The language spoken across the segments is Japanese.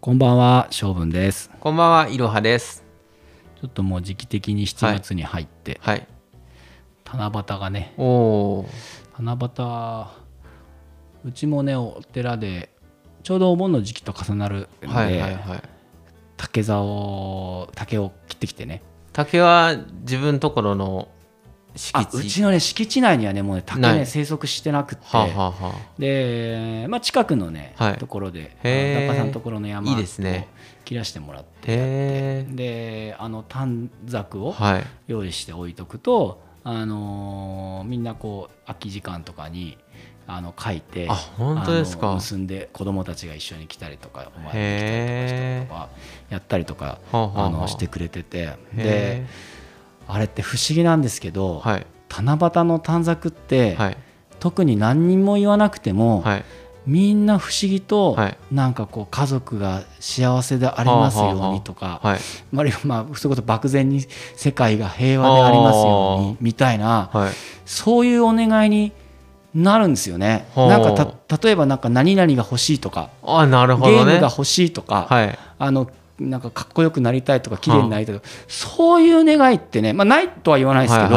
こんばんは、しょうぶんです。こんばんは、いろはです。ちょっともう時期的に7月に入って、はい。七夕がね、おお。七夕、うちもね、お寺で、ちょうどお盆の時期と重なるんで、はいはいはい。竹竿を、竹を切ってきてね、竹は自分ところの。うちのね、敷地内にはね、もうね、竹ね、生息してなくって、はあ、はあはあ、で、まあ、近くのね、はい。ところで、へー。あの作家さんのところの山を切らしてもらって、へえ。で、あの短冊を、はい。用意して置いとくと、あのーみんなこう空き時間とかにあの書いてあ本当ですか。結んで子供たちが一緒に来たりとかお前に来たりとかやったりとかはあはあはあ。あのしてくれてて。でへあれって不思議なんですけど、ーはい。七夕の短冊って、はい。特に何人も言わなくても、はい。みんな不思議と、はいなんかこう家族が幸せでありますようにとか、はい。まあ、まあ、それこそ漠然に世界が平和でありますようあーにみたいなはい。そういうお願いになるんですよね。はあなんかた例えばなんか何々が欲しいとか、あ、なるほゲーどね。ムが欲しいとか、はい。あのなんかかっこよくなりたいとか綺麗になりたいとか、そういう願いってね、まあ、ないとは言わないですけど、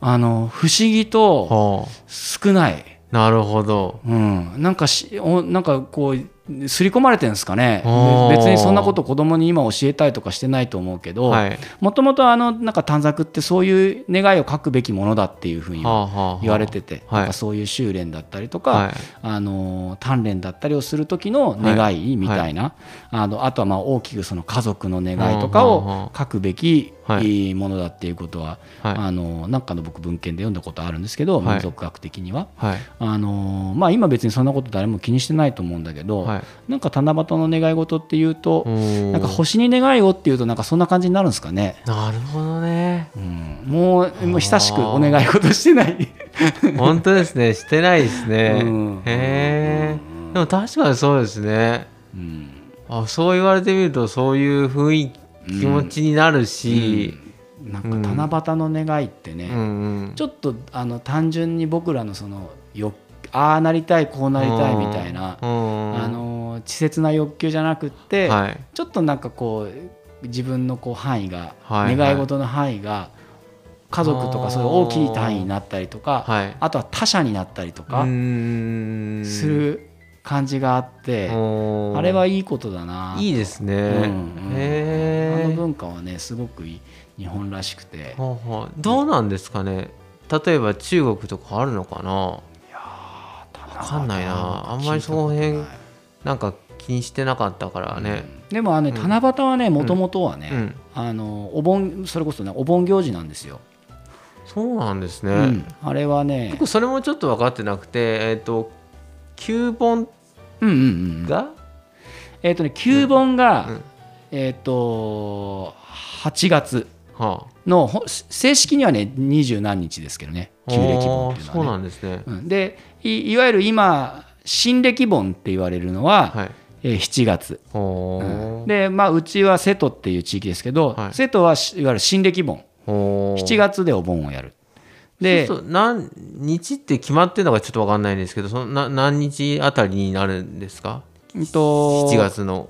あの不思議とはあ。少ない。なるほど。うん、なんかしおなんかこう刷り込まれてるんですかね。別にそんなこと子供に今教えたいとかしてないと思うけど、はい。もともとあのなんか短冊ってそういう願いを書くべきものだっていうふうに言われてて、はい。なんかそういう修練だったりとか、はい。あの鍛錬だったりをする時の願いみたいな、あのあとはまあ大きくその家族の願いとかを書くべきはいものだっていうことは、はいあのなんかの僕文献で読んだことあるんですけど、はい民族学的には。はい。あのまあ、今別にそんなこと誰も気にしてないと思うんだけど、はい。なんか七夕の願い事っていうと、なんか星に願いをっていうとなんかそんな感じになるんですかね。なるほどね。うん、もうもう久しくお願い事してない。本当ですね。してないですねうん。へえ。でも確かにそうですね。うんあそう言われてみるとそういう雰囲気気持ちになるし、なんか七夕の願いってね、うんうん。ちょっとあの単純に僕らのそのよああなりたいこうなりたいみたいな、うんあの稚拙な欲求じゃなくって、はい。ちょっとなんかこう自分のこう範囲が、はいはい。願い事の範囲が家族とかそういう大きい単位になったりとか、はい。あとは他者になったりとうかする感じがあって、あれはいいことだな。いいですね、うんうん。あの文化はねすごくいい日本らしくて。どうなんですかね。例えば中国とかあるのかな。わかんないな。あんまりその辺なんか気にしてなかったからね、でもあのね七夕はねもともとはね、うん。あのお盆それこそねお盆行事なんですよ、そうなんですね、うん。あれはね僕それもちょっと分かってなくてえっ、と旧本うんうんうんが、えっ、とね旧盆が、うん。えっ、と8月はのほ正式にはね二十何日ですけどねあ旧暦盆っていうあーそうのはねなんですね、うん。でいいわゆる今新暦盆って言われるのは、はい。えー7月、ほう。ん。ーでまあうちは瀬戸っていう地域ですけど、はい。瀬戸はしいわゆる新暦盆ほー7月でお盆をやるで何日って決まってるのかちょっと分かんないんですけどそのな何日あたりになるんですか？うんと7月の。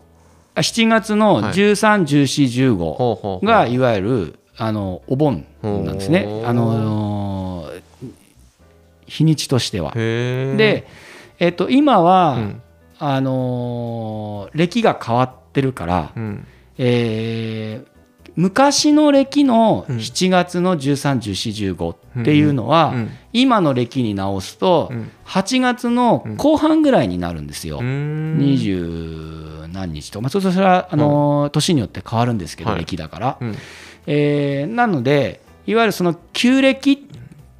あ7月のはい。13、14、15ほうほうほう。がいわゆるあのお盆なんですね。あのー日にちとしては。で、えっと、今は、うん。あのー暦が変わってるから、うん。えー昔の暦のうん。7月の13、14、15っていうのは、うん。今の暦に直すとうん。8月の後半ぐらいになるんですよ。二十何日と、まあ、そそれはあのー年によって変わるんですけど、はい。暦だから、うん。えーなのでいわゆるその旧暦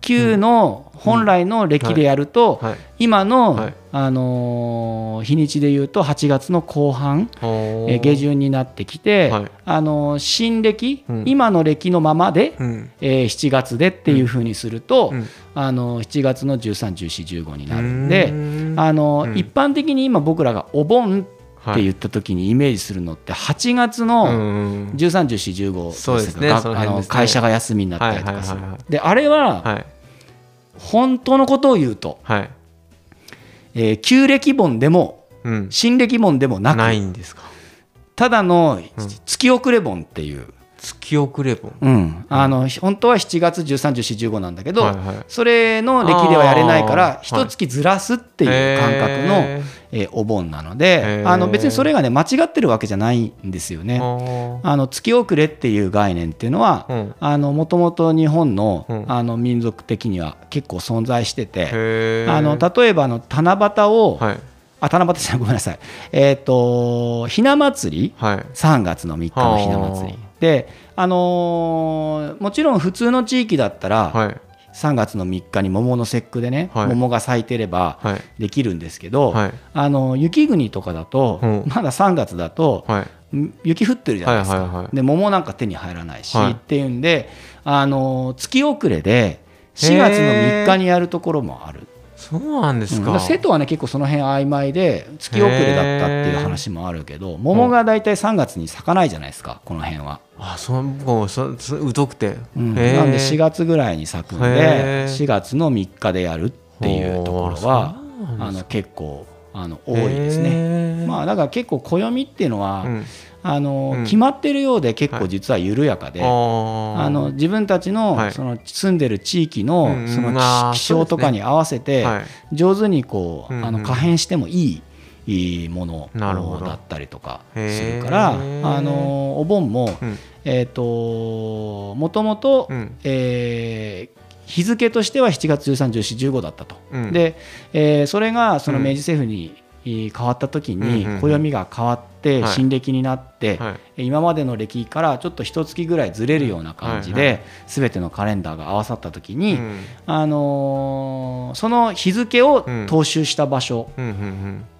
旧の本来の暦でやると、はい。今の、はい。あのー日にちでいうと8月の後半、えー下旬になってきて、はい。あのー新暦、うん。今の暦のままで、うん。えー7月でっていうふうにすると、うん。あのー7月の131415になるんで、あのうん。一般的に今僕らがお盆はいって言った時にイメージするのって8月のうん13、14、15そうですね。があその会社が休みになったりとかする。であれははい本当のことを言うと、はい。えー旧暦盆でもうん。新暦盆でもなくないんですか？ただのうん。月遅れ盆っていう、月遅れ盆うん、あの本当は7月131415なんだけど、はいはい。それの歴ではやれないから一月ずらすっていう感覚の、へえーお盆なのであの別にそれがね間違ってるわけじゃないんですよーね。ああの月遅れっていう概念っていうのはもともと日本の,、うん。あの民族的には結構存在してて、あの例えばあの七夕を、はい。あ七夕じゃごめんなさい。えっ、とひな祭り？はい。3月の3日のひな祭り。で、あのーもちろん普通の地域だったら、はい3月の3日に桃の節句でね、はい。桃が咲いてればはい。できるんですけど、はい。あの雪国とかだと、うんまだ3月だと、はい。ん雪降ってるじゃないですか、はいはいはいで桃なんか手に入らないし、はい。っていうんで、あのー月遅れで4月の3日にやるところもある。そうなんですか。うん。瀬戸はね結構その辺曖昧で月遅れだったっていう話もあるけど桃が大体3月に咲かないじゃないですかこの辺は、あそうもうそそ疎くて。うん。なんで4月ぐらいに咲くんでへー。4月の3日でやるっていうところはあの結構あの多いですね。ねまあだから結構暦っていうのは、うんあのうん。決まってるようで結構実は緩やかで、あー。あの自分たちのはい。その住んでる地域のうんその気気象とかに合わせてはい。上手にこううんあの可変してもいいいいものだったりとかするからあのお盆もうん。えっともともとうん。えー日付としては7月13、14、15だったと。うん。で、えーそれがそのうん。明治政府にえー変わった時に暦が変わってはい。新暦になって、はい。今までの歴からちょっと一月ぐらいずれるような感じで全てのカレンダーが合わさった時に、うん。あのーその日付を踏襲した場所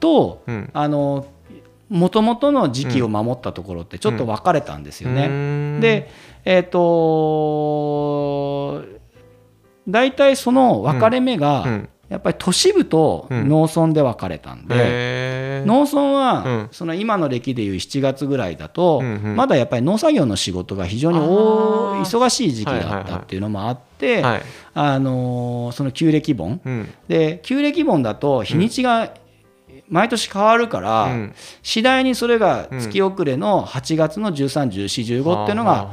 と、あのもともとの時期を守ったところってちょっと分かれたんですよね。ねで、えっ、と大体その分かれ目が、うんやっぱり都市部と農村で分かれたんで、へー。農村うはん。その今の歴でいう7月ぐらいだと、うんうん。まだやっぱり農作業の仕事が非常に忙しい時期だったっていうのもあって、はいあのーその旧暦盆。うん。で旧暦盆だと日にちが毎年変わるから、うん。次第にそれが月遅れの8月の131415っていうのが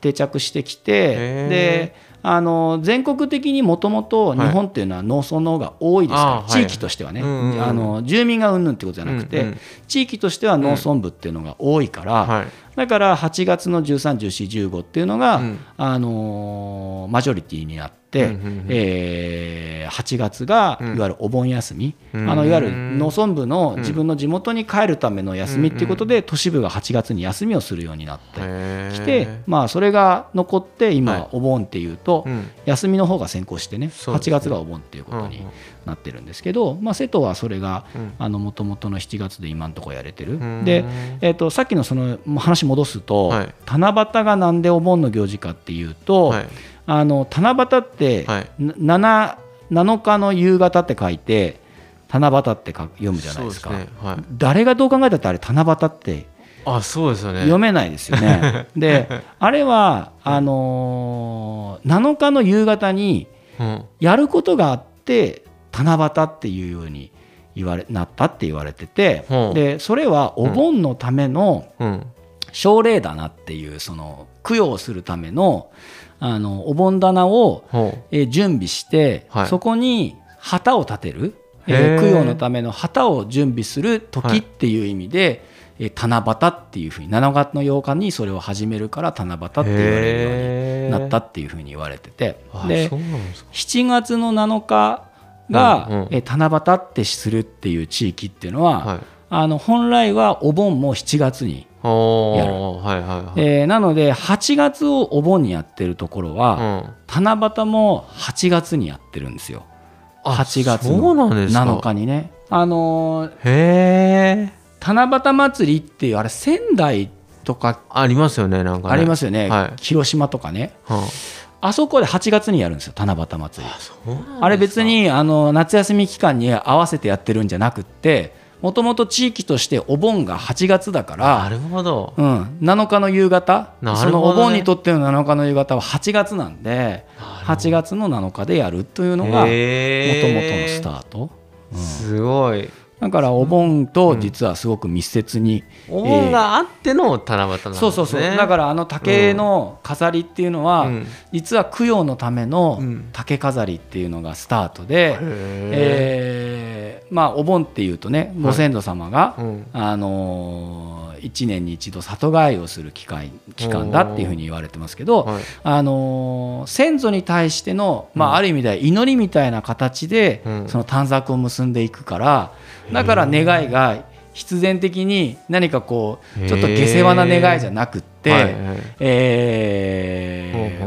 定着してきへてー。であの全国的にもともと日本っていうのは農村の方が多いですから、はい。地域としてはね、うんうんうんあの住民がうんぬんってことじゃなくて、うんうん地域としては農村部っていうのが多いから、はい。だから8月の131415っていうのが、うん。あのーマジョリティになって、うんうんうんえー8月がいうん。わゆるお盆休み、うん。あのいわゆる農村部の自分の地元に帰るための休みっていうことで、都市部が8月に休みをするようになってきて、まあ、それが残って今、はい。お盆っていうと、うん。休みの方が先行してね8そうですね。月がお盆っていうことにうんうん。なってるんですけど、まあ、瀬戸はそれがうん。もともとの7月で今のところやれてる。ん。で、えー、とさっきのその話戻すと、はい。七夕がなんでお盆の行事かっていうと、はいあの七夕って、はい。な 7, 7日の夕方って書いて七夕って読むじゃないですか。ね。はい。誰がどう考えたってあれ七夕ってあそうですよね。読めないですよね。であれはあのー7日の夕方にうん。やることがあって七夕っていうように言われなったって言われてて、うん。でそれはお盆のためのうん。奨励棚っていうその供養するためのあのお盆棚を、ほえー準備して、はい。そこに旗を立てる、えへー。ー供養のための旗を準備するはい。時っていう意味で、えー七夕っていうふうに7月の8日にそれを始めるから七夕って言われるようになったっていうふうに言われてて。あでですか。7月の7日が、うんうん。えー七夕ってするっていう地域っていうのは、はい。あの本来はお盆も7月に、おやる。ーはいはいはい。えーなので8月をお盆にやってるところは、うん。七夕も8月にやってるんですよ。あ8月のなんですか。7日にね。あのーへえ七夕祭りっていうあれ仙台とかありますよねなんかね。ありますよね。はい。広島とかね。はあそこで8月にやるんですよ七夕祭り。あれ別にあの夏休み期間に合わせてやってるんじゃなくってもともと地域としてお盆が8月だからなるほど。うん、7日の夕方、なるほどね。そのお盆にとっての7日の夕方は8月なんで8月の7日でやるというのがもともとのスタート、うん。すごい。だからお盆と実はすごく密接に、お盆があっての七夕なんですね、そうそうそう。だからあの竹の飾りっていうのは、うん。実は供養のためのうん。竹飾りっていうのがスタートで、えーまあお盆っていうとねご先祖様が、うん。あのー1年に一度里帰りをする機会期間だっていうふうに言われてますけど、はい。あのー先祖に対しての、まうん。あ、ある意味では祈りみたいな形で、うん。その短冊を結んでいくからだから願いが必然的に何かこうちょっと下世話な願いじゃなくって、えーほうほうほう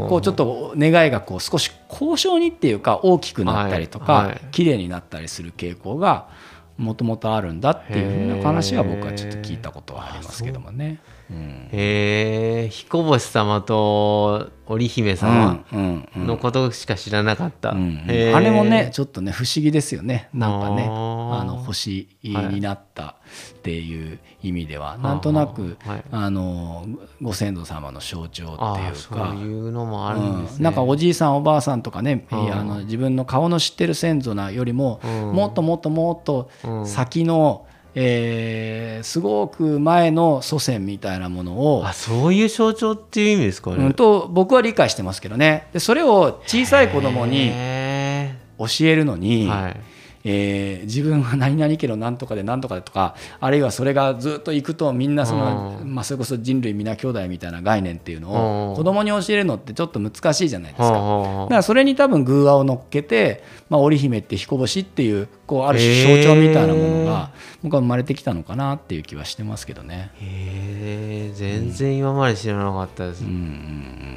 こうちょっと願いがこう少し高尚にっていうか大きくなったりとか、はい。はい。綺麗になったりする傾向がもともとあるんだっていうふうな話は僕はちょっと聞いたことはありますけどもね。うん。へえ彦星様と織姫様うんうんのことしか知らなかった、うんうん。へー。あれもねちょっとね不思議ですよね。なんかねあの星になったっていう意味では、い。なんとなく、はい。あのご先祖様の象徴っていうか。そういうのもあるんですね、うん。なんかおじいさんおばあさんとかね、うん。あの自分の顔の知ってる先祖なよりも、うん。もっともっともっとうん。先の、えーすごく前の祖先みたいなものをあそういう象徴っていう意味ですかね、うん、と僕は理解してますけどね。でそれを小さい子供にへ教えるのに、ーはいえー自分は何々家の何とかで何とかでとかあるいはそれがずっと行くとみんなその、うん。まあ、それこそ人類皆兄弟みたいな概念っていうのうん。を子供に教えるのってちょっと難しいじゃないですか。はあだはあからそれに多分偶話を乗っけて、まあ、織姫って彦星っていうこうある種象徴みたいなものが僕は生まれてきたのかなっていう気はしてますけどね。へえ全然今まで知らなかったです、うんうんう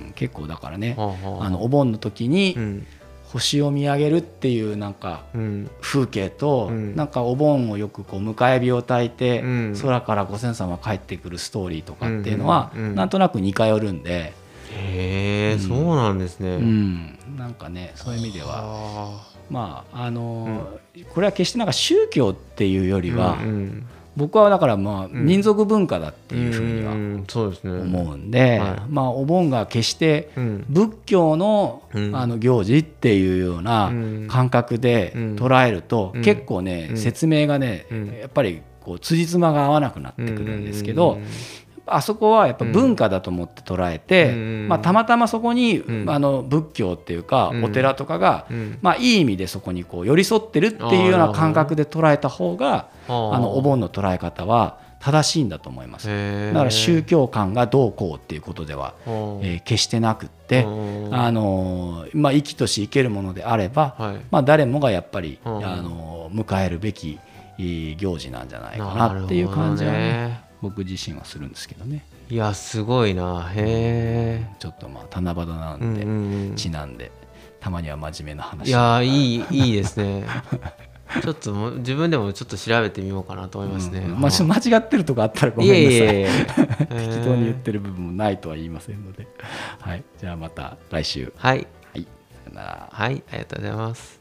ん、結構だからね。あのお盆の時にうん星を見上げるっていうなんかうん。風景と、うん。なんかお盆をよくこう迎え火を焚いて、うん。空からご先祖様が帰ってくるストーリーとかっていうのは、なんとなく似通るんで、へえ、そうなんですね、うん、なんかねそういう意味では。はまああのーこれは決してなんか宗教っていうよりあは、うん僕はだからまあん。民族文化だってうんいうふうには思うんで、はい。まあお盆が決してうん。仏教の,、うん。あの行事っていうようなうん。感覚でうん。捉えると、うん。結構ね、うん。説明がね、うん。やっぱりこう辻褄が合わなくなってくるんですけど、うんあそこはやっぱ文化だと思って捉えて、うん。まあ、たまたまそこに、うん。あの仏教っていうか、うん。お寺とかが、うん。まあ、いい意味でそこにこう寄り添ってるっていうような感覚で捉えた方があのお盆の捉え方は正しいんだと思います。だから宗教観がどうこうっていうことでは、はあえー決してなくって、うんあのーまあ、生きとし生けるものであれば、はい。まあ、誰もがやっぱり、うん。あのー迎えるべきえー行事なんじゃないかなっていう感じは、ね僕自身はするんですけどね。いやすごいな。へちょっとまあ七夕なんんで、うんうんちなんでたまには真面目な話。いやいいいいですね。ちょっと自分でもちょっと調べてみようかなと思いますね、うんまあ、間違ってるとこあったらごいめんなさい。えいえいえ。適当に言ってる部分もないとは言いませんので、はい、じゃあまた来週、はい。はい、さよなら。はいありがとうございます